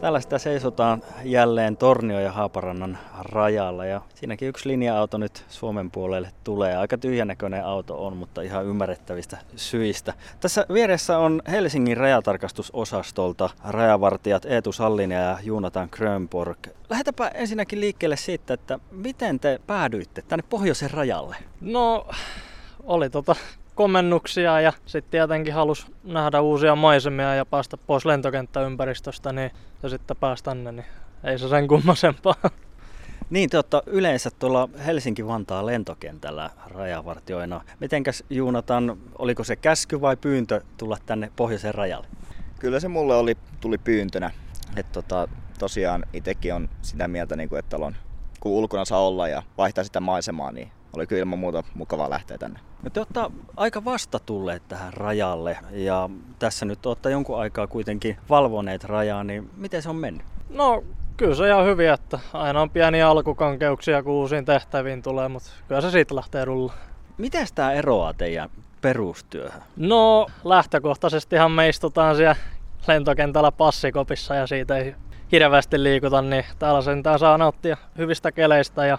Täällä sitä seisotaan jälleen Tornio ja Haaparannan rajalla ja siinäkin yksi linja-auto nyt Suomen puolelle tulee. Aika tyhjänäköinen auto on, mutta ihan ymmärrettävistä syistä. Tässä vieressä on Helsingin rajatarkastusosastolta rajavartijat Eetu Sallinen ja Juunatan Grönborg. Lähetäpä ensinnäkin liikkeelle siitä, että miten te päädyitte tänne pohjoisen rajalle? No, oli tota komennuksia ja sitten tietenkin halusi nähdä uusia maisemia ja päästä pois lentokenttäympäristöstä niin, ja sitten päästä tänne, niin ei se sen kummasempaa. Niin, te olette yleensä tuolla Helsinki-Vantaan lentokentällä rajavartioina. Mitenkäs Juunatan, oliko se käsky vai pyyntö tulla tänne pohjoisen rajalle? Kyllä se mulle oli, tuli pyyntönä. Että tota, tosiaan itsekin on sitä mieltä, niin kuin, että on, kun ulkona saa olla ja vaihtaa sitä maisemaa, niin oli kyllä ilman muuta mukavaa lähteä tänne. No te olette aika vasta tulleet tähän rajalle ja tässä nyt olette jonkun aikaa kuitenkin valvoneet rajaa, niin miten se on mennyt? No kyllä se ihan hyvin, että aina on pieniä alkukankeuksia, kun uusiin tehtäviin tulee, mutta kyllä se siitä lähtee rulla. Miten tämä eroaa teidän perustyöhön? No lähtökohtaisestihan me istutaan siellä lentokentällä passikopissa ja siitä ei hirveästi liikuta, niin täällä sentään saa nauttia hyvistä keleistä ja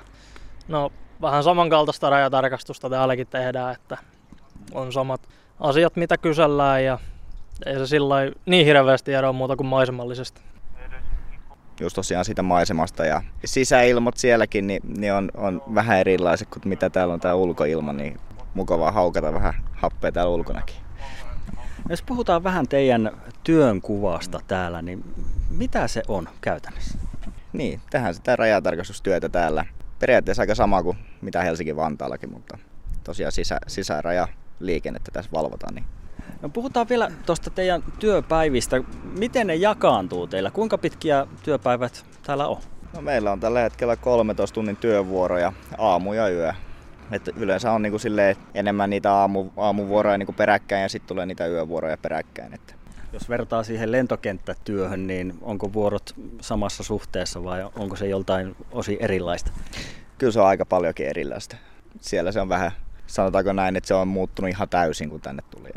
no vähän samankaltaista rajatarkastusta täälläkin tehdään, että on samat asiat, mitä kysellään ja ei se sillä niin hirveästi eroa muuta kuin maisemallisesti. Just tosiaan siitä maisemasta ja sisäilmat sielläkin niin, niin on, on vähän erilaiset kuin mitä täällä on tämä ulkoilma, niin mukavaa haukata vähän happea täällä ulkonakin. Jos puhutaan vähän teidän työnkuvasta täällä, niin mitä se on käytännössä? Niin, tähän sitä rajatarkastustyötä täällä periaatteessa aika sama kuin mitä Helsingin Vantaallakin, mutta tosiaan sisä, sisäraja liikennettä tässä valvotaan. Niin. No puhutaan vielä tuosta teidän työpäivistä. Miten ne jakaantuu teillä? Kuinka pitkiä työpäivät täällä on? No meillä on tällä hetkellä 13 tunnin työvuoroja aamu ja yö. Et yleensä on niinku enemmän niitä aamu, aamuvuoroja niinku peräkkäin ja sitten tulee niitä yövuoroja peräkkäin. Että jos vertaa siihen lentokenttätyöhön, niin onko vuorot samassa suhteessa vai onko se joltain osin erilaista? Kyllä se on aika paljonkin erilaista. Siellä se on vähän, sanotaanko näin, että se on muuttunut ihan täysin kun tänne tuli.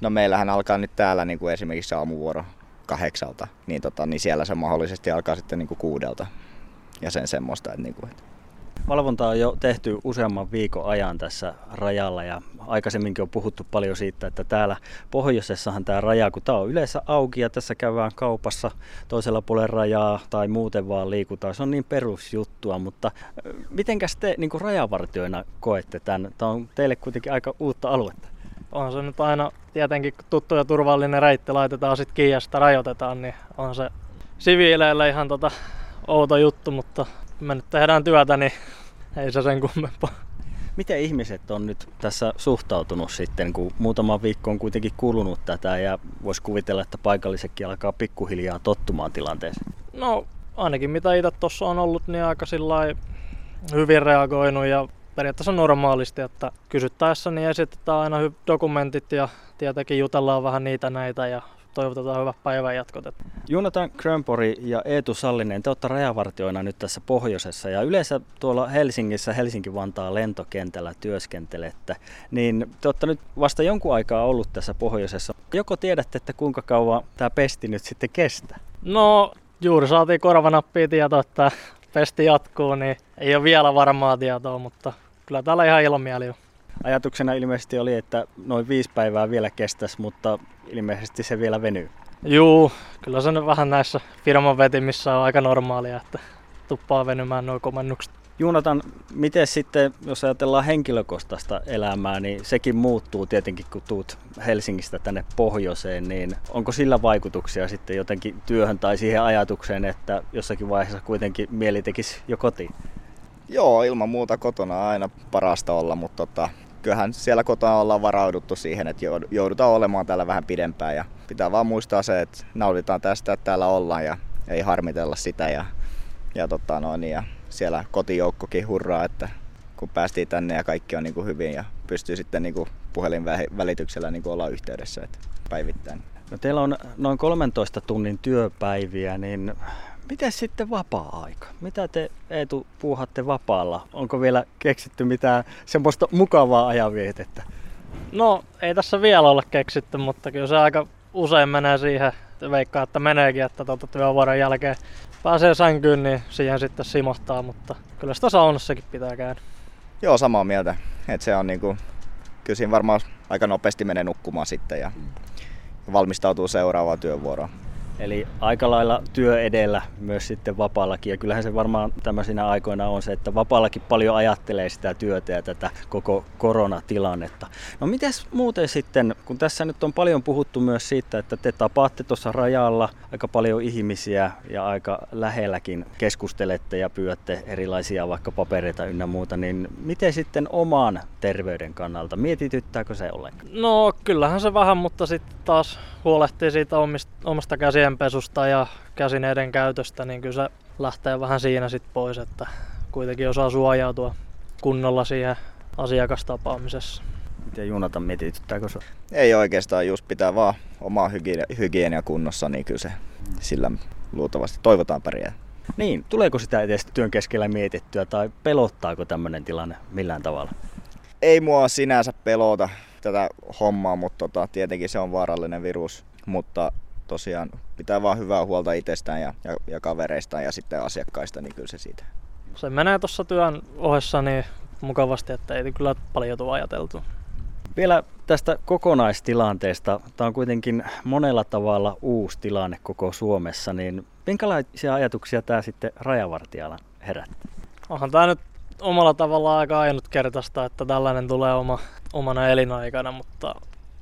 No meillähän alkaa nyt täällä niin kuin esimerkiksi aamuvuoro kahdeksalta, niin, tota, niin siellä se mahdollisesti alkaa sitten niin kuin kuudelta ja sen semmoista. Että, niin kuin, että Valvonta on jo tehty useamman viikon ajan tässä rajalla ja aikaisemminkin on puhuttu paljon siitä, että täällä pohjoisessahan tämä raja, kun tämä on yleensä auki ja tässä käydään kaupassa toisella puolella rajaa tai muuten vaan liikutaan, se on niin perusjuttua, mutta mitenkäs te niin rajavartioina koette tämän? Tämä on teille kuitenkin aika uutta aluetta. On se nyt aina tietenkin tuttu ja turvallinen reitti laitetaan sitten kiinni ja sitä rajoitetaan, niin on se siviileille ihan tota outo juttu, mutta me nyt tehdään työtä, niin ei se sen kummempaa. Miten ihmiset on nyt tässä suhtautunut sitten, kun muutama viikko on kuitenkin kulunut tätä ja voisi kuvitella, että paikallisetkin alkaa pikkuhiljaa tottumaan tilanteeseen? No ainakin mitä itse tuossa on ollut, niin aika hyvin reagoinut ja periaatteessa normaalisti, että kysyttäessä niin esitetään aina dokumentit ja tietenkin jutellaan vähän niitä näitä ja toivotetaan hyvät päivän jatkot. Jonathan Krönpori ja Eetu Sallinen, te olette rajavartioina nyt tässä pohjoisessa ja yleensä tuolla Helsingissä, Helsinki-Vantaan lentokentällä työskentelette, niin te olette nyt vasta jonkun aikaa ollut tässä pohjoisessa. Joko tiedätte, että kuinka kauan tämä pesti nyt sitten kestää? No, juuri saatiin korvanappia tieto, että pesti jatkuu, niin ei ole vielä varmaa tietoa, mutta kyllä täällä ihan ilomieli on. Ajatuksena ilmeisesti oli, että noin viisi päivää vielä kestäisi, mutta ilmeisesti se vielä venyy. Juu, kyllä se nyt vähän näissä firman vetimissä on aika normaalia, että tuppaa venymään noin komennukset. Juunatan, miten sitten, jos ajatellaan henkilökohtaista elämää, niin sekin muuttuu tietenkin, kun tuut Helsingistä tänne pohjoiseen, niin onko sillä vaikutuksia sitten jotenkin työhön tai siihen ajatukseen, että jossakin vaiheessa kuitenkin mieli tekisi jo kotiin? Joo, ilman muuta kotona on aina parasta olla, mutta tota, kyllähän siellä kotona ollaan varauduttu siihen, että joudutaan olemaan täällä vähän pidempään ja pitää vaan muistaa se, että nautitaan tästä, että täällä ollaan ja ei harmitella sitä ja, ja, tota noin, ja siellä kotijoukkokin hurraa, että kun päästiin tänne ja kaikki on niin kuin hyvin ja pystyy sitten niin kuin puhelin välityksellä niin kuin olla yhteydessä että päivittäin. No teillä on noin 13 tunnin työpäiviä, niin Miten sitten vapaa-aika? Mitä te Eetu puuhatte vapaalla? Onko vielä keksitty mitään semmoista mukavaa ajanvietettä? No ei tässä vielä ole keksitty, mutta kyllä se aika usein menee siihen, veikkaa, että meneekin, että tuota työvuoron jälkeen pääsee sänkyyn, niin siihen sitten simahtaa, mutta kyllä sitä saunassakin pitää käydä. Joo, samaa mieltä. Et se on niinku, kyllä siinä varmaan aika nopeasti menee nukkumaan sitten ja valmistautuu seuraavaan työvuoroon. Eli aika lailla työ edellä myös sitten vapaallakin. Ja kyllähän se varmaan tämmöisinä aikoina on se, että vapaallakin paljon ajattelee sitä työtä ja tätä koko koronatilannetta. No mites muuten sitten, kun tässä nyt on paljon puhuttu myös siitä, että te tapaatte tuossa rajalla aika paljon ihmisiä ja aika lähelläkin keskustelette ja pyötte erilaisia vaikka papereita ynnä muuta, niin miten sitten oman terveyden kannalta? Mietityttääkö se ollenkaan? No kyllähän se vähän, mutta sitten taas huolehtii siitä omista, omasta käsienpesusta ja käsineiden käytöstä, niin kyllä se lähtee vähän siinä sitten pois, että kuitenkin osaa suojautua kunnolla siihen asiakastapaamisessa. Miten Junata mietityttääkö se? Ei oikeastaan, just pitää vaan omaa hygienia, hygienia kunnossa, niin kyllä se sillä luultavasti toivotaan pärjää. Niin, tuleeko sitä edes työn keskellä mietittyä tai pelottaako tämmöinen tilanne millään tavalla? Ei mua sinänsä pelota tätä hommaa, mutta tota, tietenkin se on vaarallinen virus. Mutta tosiaan pitää vaan hyvää huolta itsestään ja, ja, ja kavereistaan ja sitten asiakkaista, niin kyllä se siitä. Se menee tuossa työn ohessa niin mukavasti, että ei kyllä paljon tule ajateltu. Vielä tästä kokonaistilanteesta. Tämä on kuitenkin monella tavalla uusi tilanne koko Suomessa, niin minkälaisia ajatuksia tämä sitten rajavartijalla herättää? Onhan tämä nyt omalla tavallaan aika ainutkertaista, että tällainen tulee oma, omana elinaikana, mutta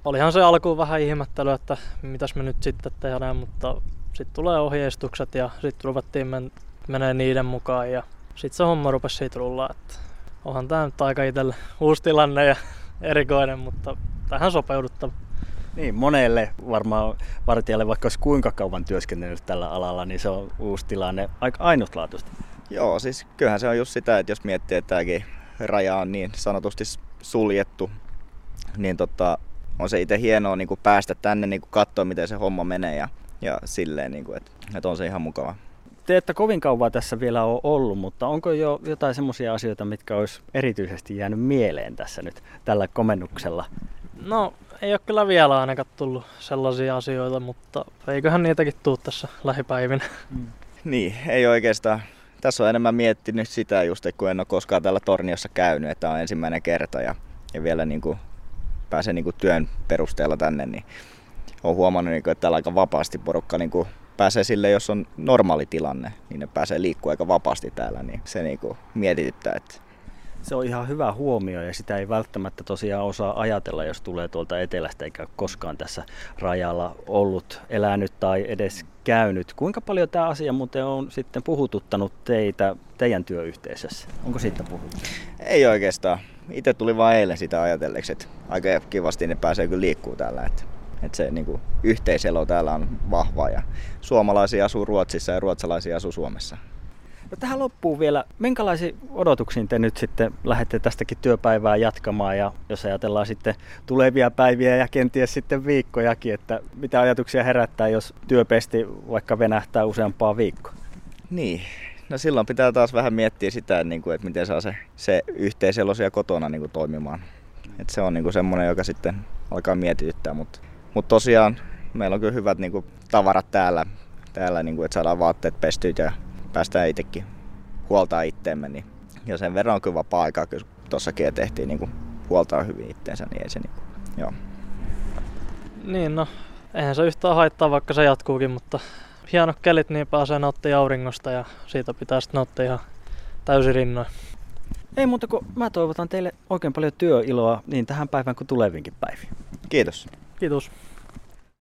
olihan se alkuun vähän ihmettely, että mitäs me nyt sitten tehdään, mutta sitten tulee ohjeistukset ja sitten ruvettiin men- menee niiden mukaan ja sitten se homma rupesi siitä rullaa, että onhan tämä nyt aika itselle uusi tilanne ja erikoinen, mutta tähän sopeuduttava. Niin, monelle varmaan vartijalle, vaikka olisi kuinka kauan työskennellyt tällä alalla, niin se on uusi tilanne, aika ainutlaatuista. Joo, siis kyllähän se on just sitä, että jos miettii, että tämäkin raja on niin sanotusti suljettu, niin tota, on se itse hienoa niin kuin päästä tänne niin kuin katsoa, miten se homma menee ja, ja silleen, niin kuin, että, että on se ihan mukava. Te ette kovin kauan tässä vielä ole ollut, mutta onko jo jotain semmoisia asioita, mitkä olisi erityisesti jäänyt mieleen tässä nyt tällä komennuksella? No, ei ole kyllä vielä ainakaan tullut sellaisia asioita, mutta eiköhän niitäkin tuu tässä lähipäivinä. Mm. Niin, ei oikeastaan. Tässä on enemmän miettinyt sitä just, kun en ole koskaan täällä Torniossa käynyt, että on ensimmäinen kerta ja, ja vielä niin kuin pääsee niin kuin työn perusteella tänne, niin olen huomannut, niin kuin, että täällä aika vapaasti porukka niin kuin pääsee sille, jos on normaali tilanne, niin ne pääsee liikkua aika vapaasti täällä, niin se niin kuin mietityttää. Että... Se on ihan hyvä huomio ja sitä ei välttämättä tosiaan osaa ajatella, jos tulee tuolta etelästä eikä koskaan tässä rajalla ollut, elänyt tai edes käynyt. Kuinka paljon tämä asia muuten on sitten puhututtanut teitä teidän työyhteisössä? Onko siitä puhuttu? Ei oikeastaan. Itse tuli vain eilen sitä ajatelleeksi, että aika kivasti ne pääsee kyllä liikkuu täällä. Että, että se niin kuin, yhteiselo täällä on vahva ja suomalaisia asuu Ruotsissa ja ruotsalaisia asuu Suomessa. No tähän loppuun vielä, minkälaisiin odotuksiin te nyt sitten lähdette tästäkin työpäivää jatkamaan ja jos ajatellaan sitten tulevia päiviä ja kenties sitten viikkojakin, että mitä ajatuksia herättää, jos työpesti vaikka venähtää useampaa viikkoa? Niin, no silloin pitää taas vähän miettiä sitä, niin että miten saa se, se yhteiselo siellä kotona niin kuin toimimaan. Et se on niin kuin semmoinen, joka sitten alkaa mietityttää, mutta, mutta tosiaan meillä on kyllä hyvät niin kuin, tavarat täällä, täällä niin kuin, että saadaan vaatteet pestyt ja päästään itsekin huoltaa itteemme. Niin, ja sen verran on kyllä vapaa aikaa, kun tuossakin tehtiin niin kuin, huoltaa hyvin itteensä, niin ei se niin kuin, joo. Niin no, eihän se yhtään haittaa, vaikka se jatkuukin, mutta hienot kelit, niin pääsee nauttimaan auringosta ja siitä pitää sitten nauttia ihan täysin rinnoin. Ei muuta kuin mä toivotan teille oikein paljon työiloa niin tähän päivään kuin tulevinkin päiviin. Kiitos. Kiitos.